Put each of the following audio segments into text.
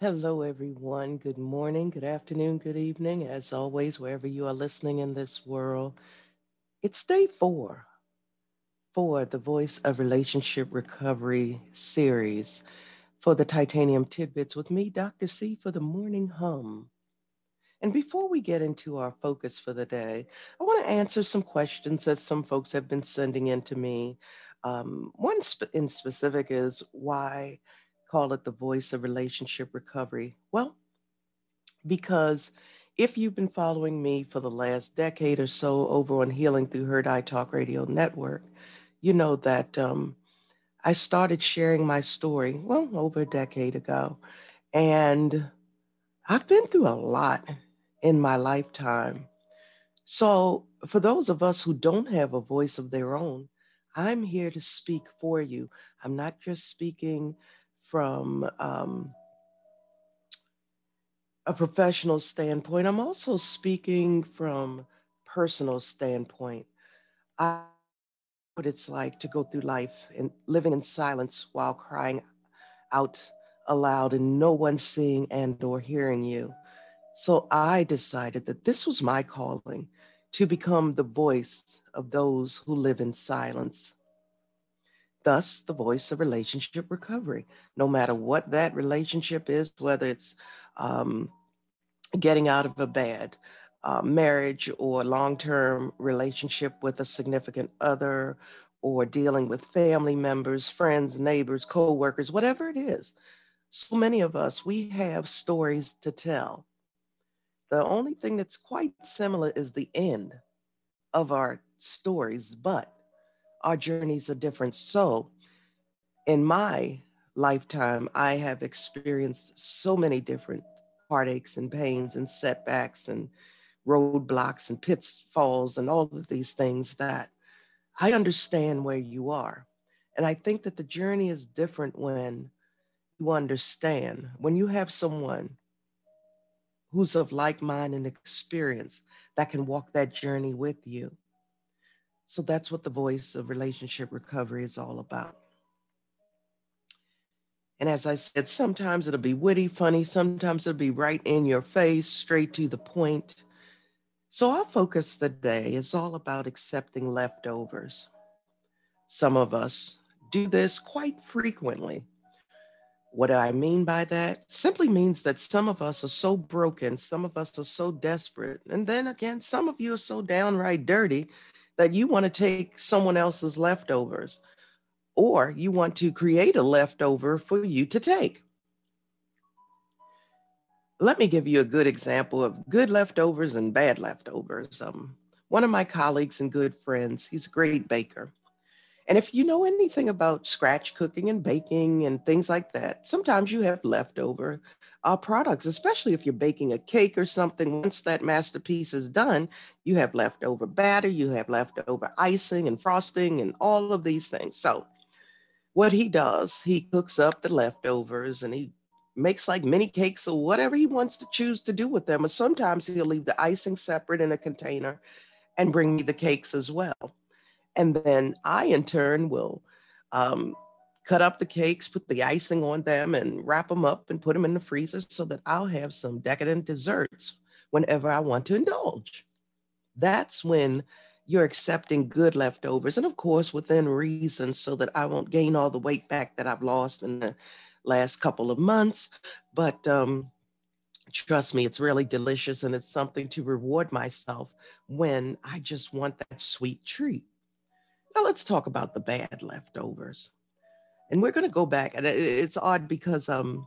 Hello, everyone. Good morning, good afternoon, good evening. As always, wherever you are listening in this world, it's day four for the Voice of Relationship Recovery series for the Titanium Tidbits with me, Dr. C, for the morning hum. And before we get into our focus for the day, I want to answer some questions that some folks have been sending in to me. Um, one sp- in specific is why call it the voice of relationship recovery? Well, because if you've been following me for the last decade or so over on Healing Through Hurt I Talk Radio Network, you know that um, I started sharing my story, well, over a decade ago. And I've been through a lot in my lifetime. So, for those of us who don't have a voice of their own, I'm here to speak for you. I'm not just speaking from um, a professional standpoint, I'm also speaking from personal standpoint. I what it's like to go through life and living in silence while crying out aloud and no one seeing and or hearing you. So I decided that this was my calling to become the voice of those who live in silence. Thus, the voice of relationship recovery, no matter what that relationship is, whether it's um, getting out of a bad uh, marriage or long term relationship with a significant other or dealing with family members, friends, neighbors, co workers, whatever it is. So many of us, we have stories to tell. The only thing that's quite similar is the end of our stories, but our journeys are different. So, in my lifetime, I have experienced so many different heartaches and pains and setbacks and roadblocks and pitfalls and all of these things that I understand where you are. And I think that the journey is different when you understand, when you have someone who's of like mind and experience that can walk that journey with you. So that's what the voice of relationship recovery is all about. And as I said, sometimes it'll be witty, funny, sometimes it'll be right in your face, straight to the point. So our focus today is all about accepting leftovers. Some of us do this quite frequently. What do I mean by that? Simply means that some of us are so broken, some of us are so desperate, and then again, some of you are so downright dirty that you want to take someone else's leftovers, or you want to create a leftover for you to take let me give you a good example of good leftovers and bad leftovers. Um, one of my colleagues and good friends, he's a great baker. And if you know anything about scratch cooking and baking and things like that, sometimes you have leftover uh, products, especially if you're baking a cake or something. Once that masterpiece is done, you have leftover batter, you have leftover icing and frosting and all of these things. So, what he does, he cooks up the leftovers and he makes like mini cakes or whatever he wants to choose to do with them. Or sometimes he'll leave the icing separate in a container and bring me the cakes as well. And then I, in turn, will um, cut up the cakes, put the icing on them, and wrap them up and put them in the freezer so that I'll have some decadent desserts whenever I want to indulge. That's when you're accepting good leftovers, and of course, within reason, so that I won't gain all the weight back that I've lost in the last couple of months. But um, trust me, it's really delicious and it's something to reward myself when I just want that sweet treat. Now let's talk about the bad leftovers. And we're going to go back, and it's odd because um,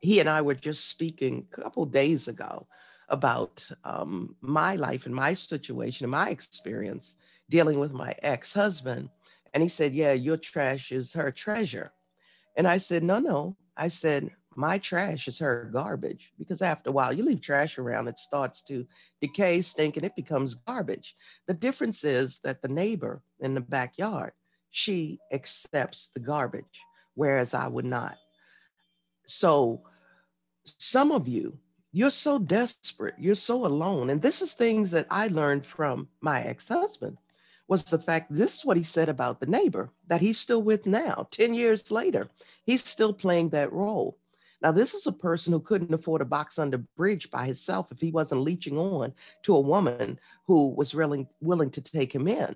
he and I were just speaking a couple days ago about um, my life and my situation and my experience dealing with my ex husband. And he said, Yeah, your trash is her treasure. And I said, No, no. I said, My trash is her garbage because after a while, you leave trash around, it starts to decay, stink, and it becomes garbage. The difference is that the neighbor in the backyard, she accepts the garbage, whereas I would not. So, some of you, you're so desperate, you're so alone. And this is things that I learned from my ex husband was the fact this is what he said about the neighbor that he's still with now 10 years later he's still playing that role now this is a person who couldn't afford a box under bridge by himself if he wasn't leeching on to a woman who was really willing to take him in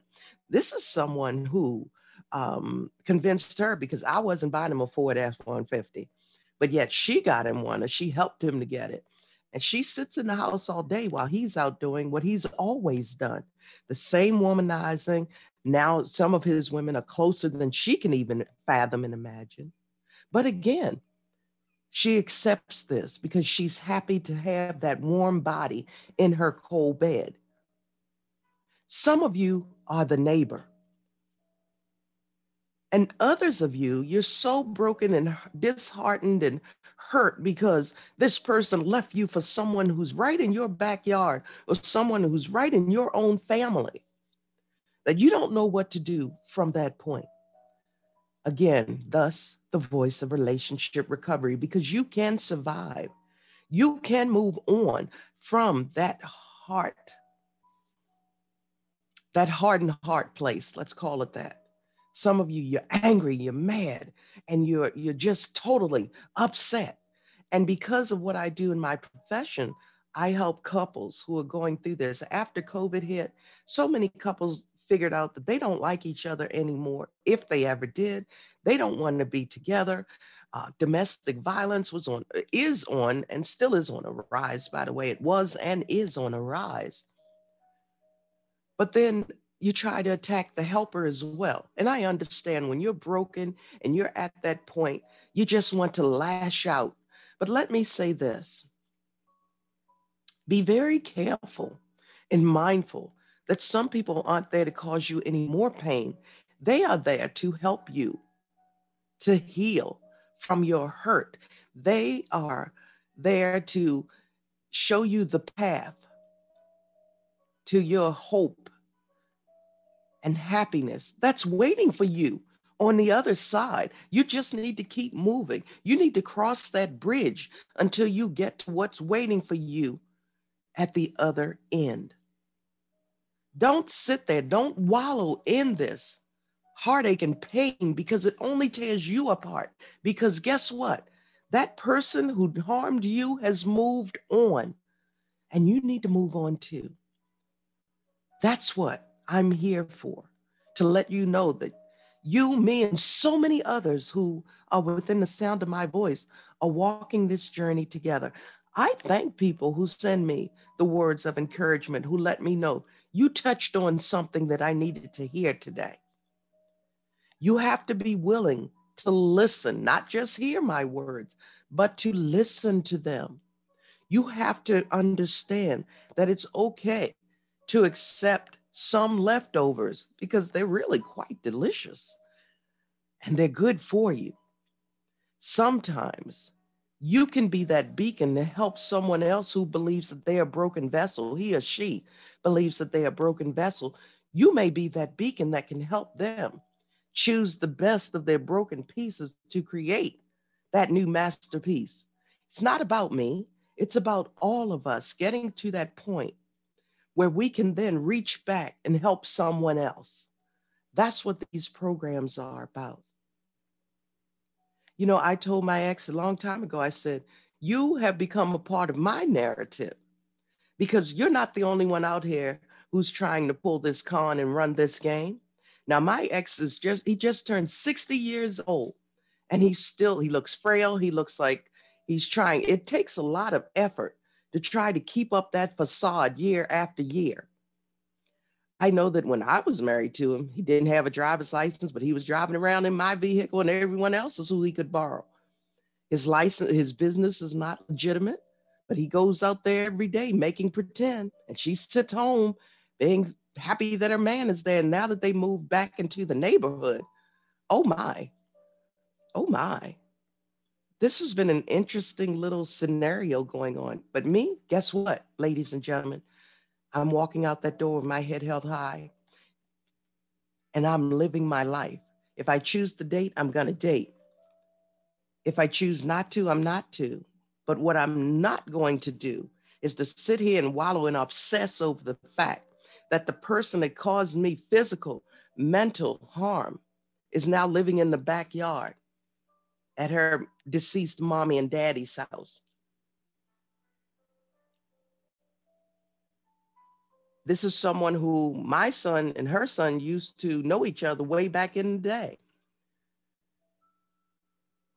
this is someone who um, convinced her because i wasn't buying him a ford f-150 but yet she got him one and she helped him to get it and she sits in the house all day while he's out doing what he's always done the same womanizing. Now, some of his women are closer than she can even fathom and imagine. But again, she accepts this because she's happy to have that warm body in her cold bed. Some of you are the neighbor. And others of you, you're so broken and disheartened and hurt because this person left you for someone who's right in your backyard or someone who's right in your own family that you don't know what to do from that point. Again, thus the voice of relationship recovery because you can survive. You can move on from that heart, that hardened heart place, let's call it that. Some of you, you're angry, you're mad, and you're you're just totally upset. And because of what I do in my profession, I help couples who are going through this. After COVID hit, so many couples figured out that they don't like each other anymore. If they ever did, they don't want to be together. Uh, domestic violence was on, is on, and still is on a rise. By the way, it was and is on a rise. But then you try to attack the helper as well. And I understand when you're broken and you're at that point, you just want to lash out. But let me say this be very careful and mindful that some people aren't there to cause you any more pain. They are there to help you to heal from your hurt. They are there to show you the path to your hope and happiness that's waiting for you on the other side. You just need to keep moving. You need to cross that bridge until you get to what's waiting for you at the other end. Don't sit there, don't wallow in this heartache and pain because it only tears you apart. Because guess what? That person who harmed you has moved on, and you need to move on too. That's what I'm here for to let you know that you, me, and so many others who are within the sound of my voice are walking this journey together. I thank people who send me the words of encouragement, who let me know you touched on something that I needed to hear today. You have to be willing to listen, not just hear my words, but to listen to them. You have to understand that it's okay to accept some leftovers because they're really quite delicious and they're good for you. Sometimes you can be that beacon to help someone else who believes that they are a broken vessel. He or she believes that they are a broken vessel. You may be that beacon that can help them choose the best of their broken pieces to create that new masterpiece. It's not about me, it's about all of us getting to that point where we can then reach back and help someone else. That's what these programs are about. You know, I told my ex a long time ago, I said, You have become a part of my narrative because you're not the only one out here who's trying to pull this con and run this game. Now, my ex is just, he just turned 60 years old and he's still, he looks frail. He looks like he's trying. It takes a lot of effort to try to keep up that facade year after year. I know that when I was married to him, he didn't have a driver's license, but he was driving around in my vehicle and everyone else's who he could borrow. His license, his business is not legitimate, but he goes out there every day making pretend. And she sits home being happy that her man is there. And now that they moved back into the neighborhood, oh my, Oh my. This has been an interesting little scenario going on. But me, guess what, ladies and gentlemen? I'm walking out that door with my head held high and I'm living my life. If I choose to date, I'm going to date. If I choose not to, I'm not to. But what I'm not going to do is to sit here and wallow and obsess over the fact that the person that caused me physical, mental harm is now living in the backyard at her deceased mommy and daddy's house. This is someone who my son and her son used to know each other way back in the day.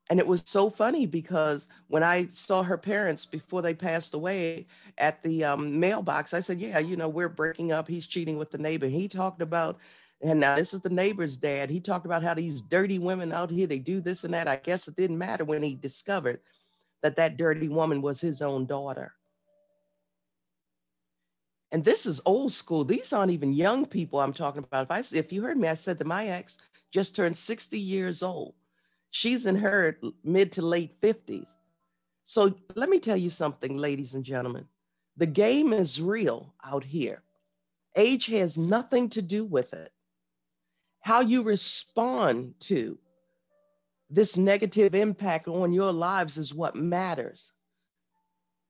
And it was so funny because when I saw her parents before they passed away at the um, mailbox, I said, Yeah, you know, we're breaking up. He's cheating with the neighbor. He talked about, and now this is the neighbor's dad. He talked about how these dirty women out here, they do this and that. I guess it didn't matter when he discovered that that dirty woman was his own daughter. And this is old school. These aren't even young people I'm talking about. If I if you heard me, I said that my ex just turned 60 years old. She's in her mid to late 50s. So let me tell you something, ladies and gentlemen. The game is real out here. Age has nothing to do with it. How you respond to this negative impact on your lives is what matters.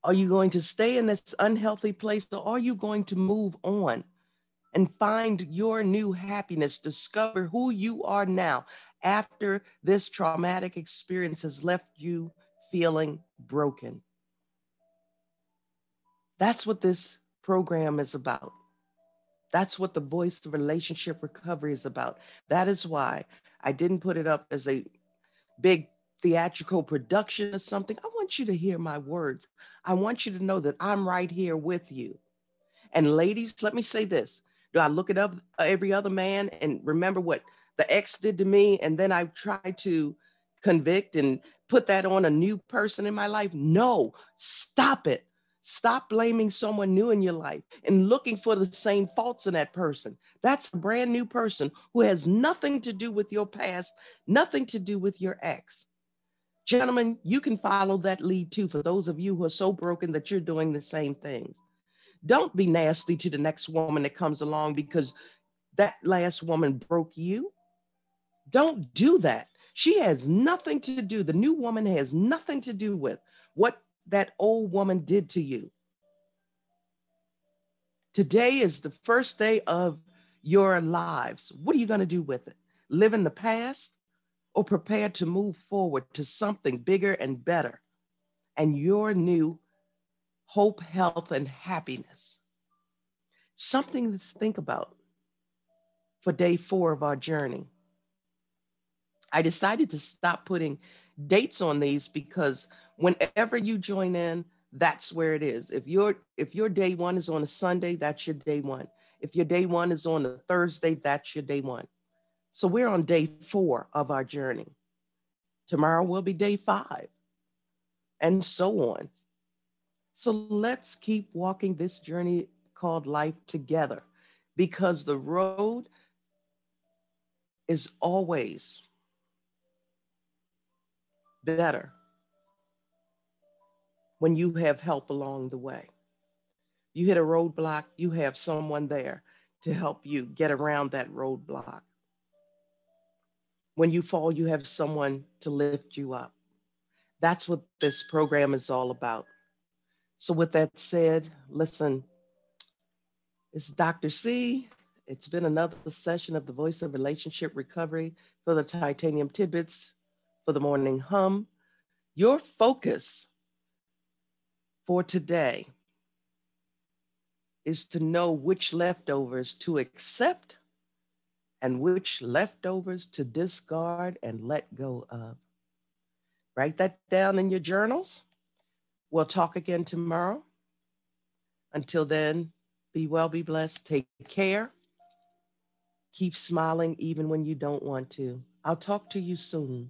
Are you going to stay in this unhealthy place or are you going to move on and find your new happiness, discover who you are now after this traumatic experience has left you feeling broken. That's what this program is about. That's what the voice of relationship recovery is about. That is why I didn't put it up as a big theatrical production or something. I want you to hear my words. I want you to know that I'm right here with you. And ladies, let me say this. Do I look at uh, every other man and remember what the ex did to me, and then I try to convict and put that on a new person in my life. No, stop it. Stop blaming someone new in your life and looking for the same faults in that person. That's a brand new person who has nothing to do with your past, nothing to do with your ex. Gentlemen, you can follow that lead too for those of you who are so broken that you're doing the same things. Don't be nasty to the next woman that comes along because that last woman broke you. Don't do that. She has nothing to do, the new woman has nothing to do with what that old woman did to you. Today is the first day of your lives. What are you going to do with it? Live in the past or prepare to move forward to something bigger and better and your new hope, health, and happiness? Something to think about for day four of our journey. I decided to stop putting dates on these because whenever you join in, that's where it is. If your if your day one is on a Sunday, that's your day one. If your day one is on a Thursday, that's your day one. So we're on day four of our journey. Tomorrow will be day five, and so on. So let's keep walking this journey called life together because the road is always better when you have help along the way. You hit a roadblock, you have someone there to help you get around that roadblock. When you fall, you have someone to lift you up. That's what this program is all about. So, with that said, listen, it's Dr. C. It's been another session of the Voice of Relationship Recovery for the Titanium Tidbits for the morning hum. Your focus for today is to know which leftovers to accept and which leftovers to discard and let go of. Write that down in your journals. We'll talk again tomorrow. Until then, be well, be blessed, take care. Keep smiling even when you don't want to. I'll talk to you soon.